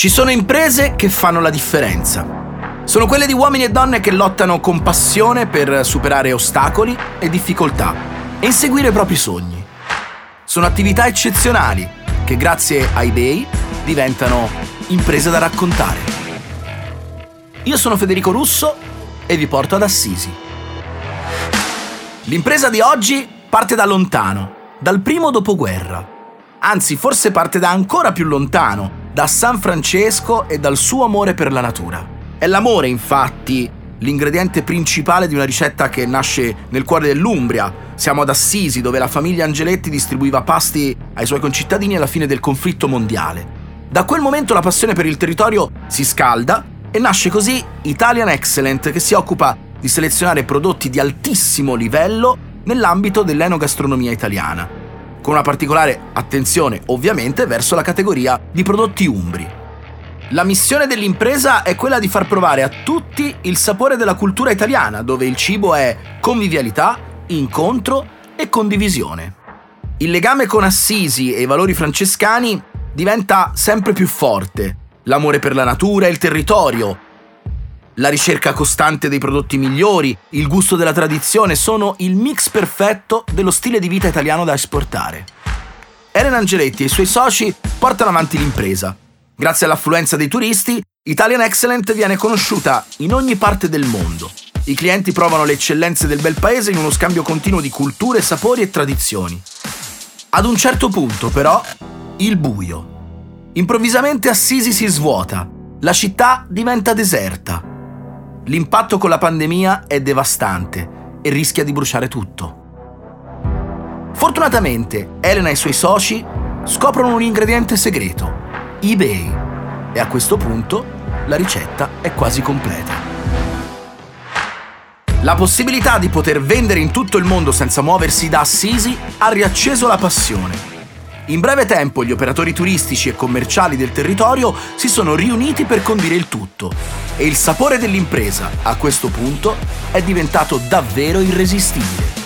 Ci sono imprese che fanno la differenza. Sono quelle di uomini e donne che lottano con passione per superare ostacoli e difficoltà e inseguire i propri sogni. Sono attività eccezionali che grazie ai Bay diventano imprese da raccontare. Io sono Federico Russo e vi porto ad Assisi. L'impresa di oggi parte da lontano, dal primo dopoguerra. Anzi, forse parte da ancora più lontano, da San Francesco e dal suo amore per la natura. È l'amore, infatti, l'ingrediente principale di una ricetta che nasce nel cuore dell'Umbria. Siamo ad Assisi, dove la famiglia Angeletti distribuiva pasti ai suoi concittadini alla fine del conflitto mondiale. Da quel momento la passione per il territorio si scalda e nasce così Italian Excellent, che si occupa di selezionare prodotti di altissimo livello nell'ambito dell'enogastronomia italiana, con una particolare attenzione ovviamente verso la categoria di prodotti umbri. La missione dell'impresa è quella di far provare a tutti il sapore della cultura italiana, dove il cibo è convivialità, incontro e condivisione. Il legame con Assisi e i valori francescani diventa sempre più forte. L'amore per la natura e il territorio, la ricerca costante dei prodotti migliori, il gusto della tradizione sono il mix perfetto dello stile di vita italiano da esportare. Elena Angeletti e i suoi soci portano avanti l'impresa Grazie all'affluenza dei turisti, Italian Excellent viene conosciuta in ogni parte del mondo. I clienti provano le eccellenze del bel paese in uno scambio continuo di culture, sapori e tradizioni. Ad un certo punto, però, il buio. Improvvisamente Assisi si svuota, la città diventa deserta. L'impatto con la pandemia è devastante e rischia di bruciare tutto. Fortunatamente, Elena e i suoi soci scoprono un ingrediente segreto eBay e a questo punto la ricetta è quasi completa. La possibilità di poter vendere in tutto il mondo senza muoversi da Assisi ha riacceso la passione. In breve tempo gli operatori turistici e commerciali del territorio si sono riuniti per condire il tutto e il sapore dell'impresa a questo punto è diventato davvero irresistibile.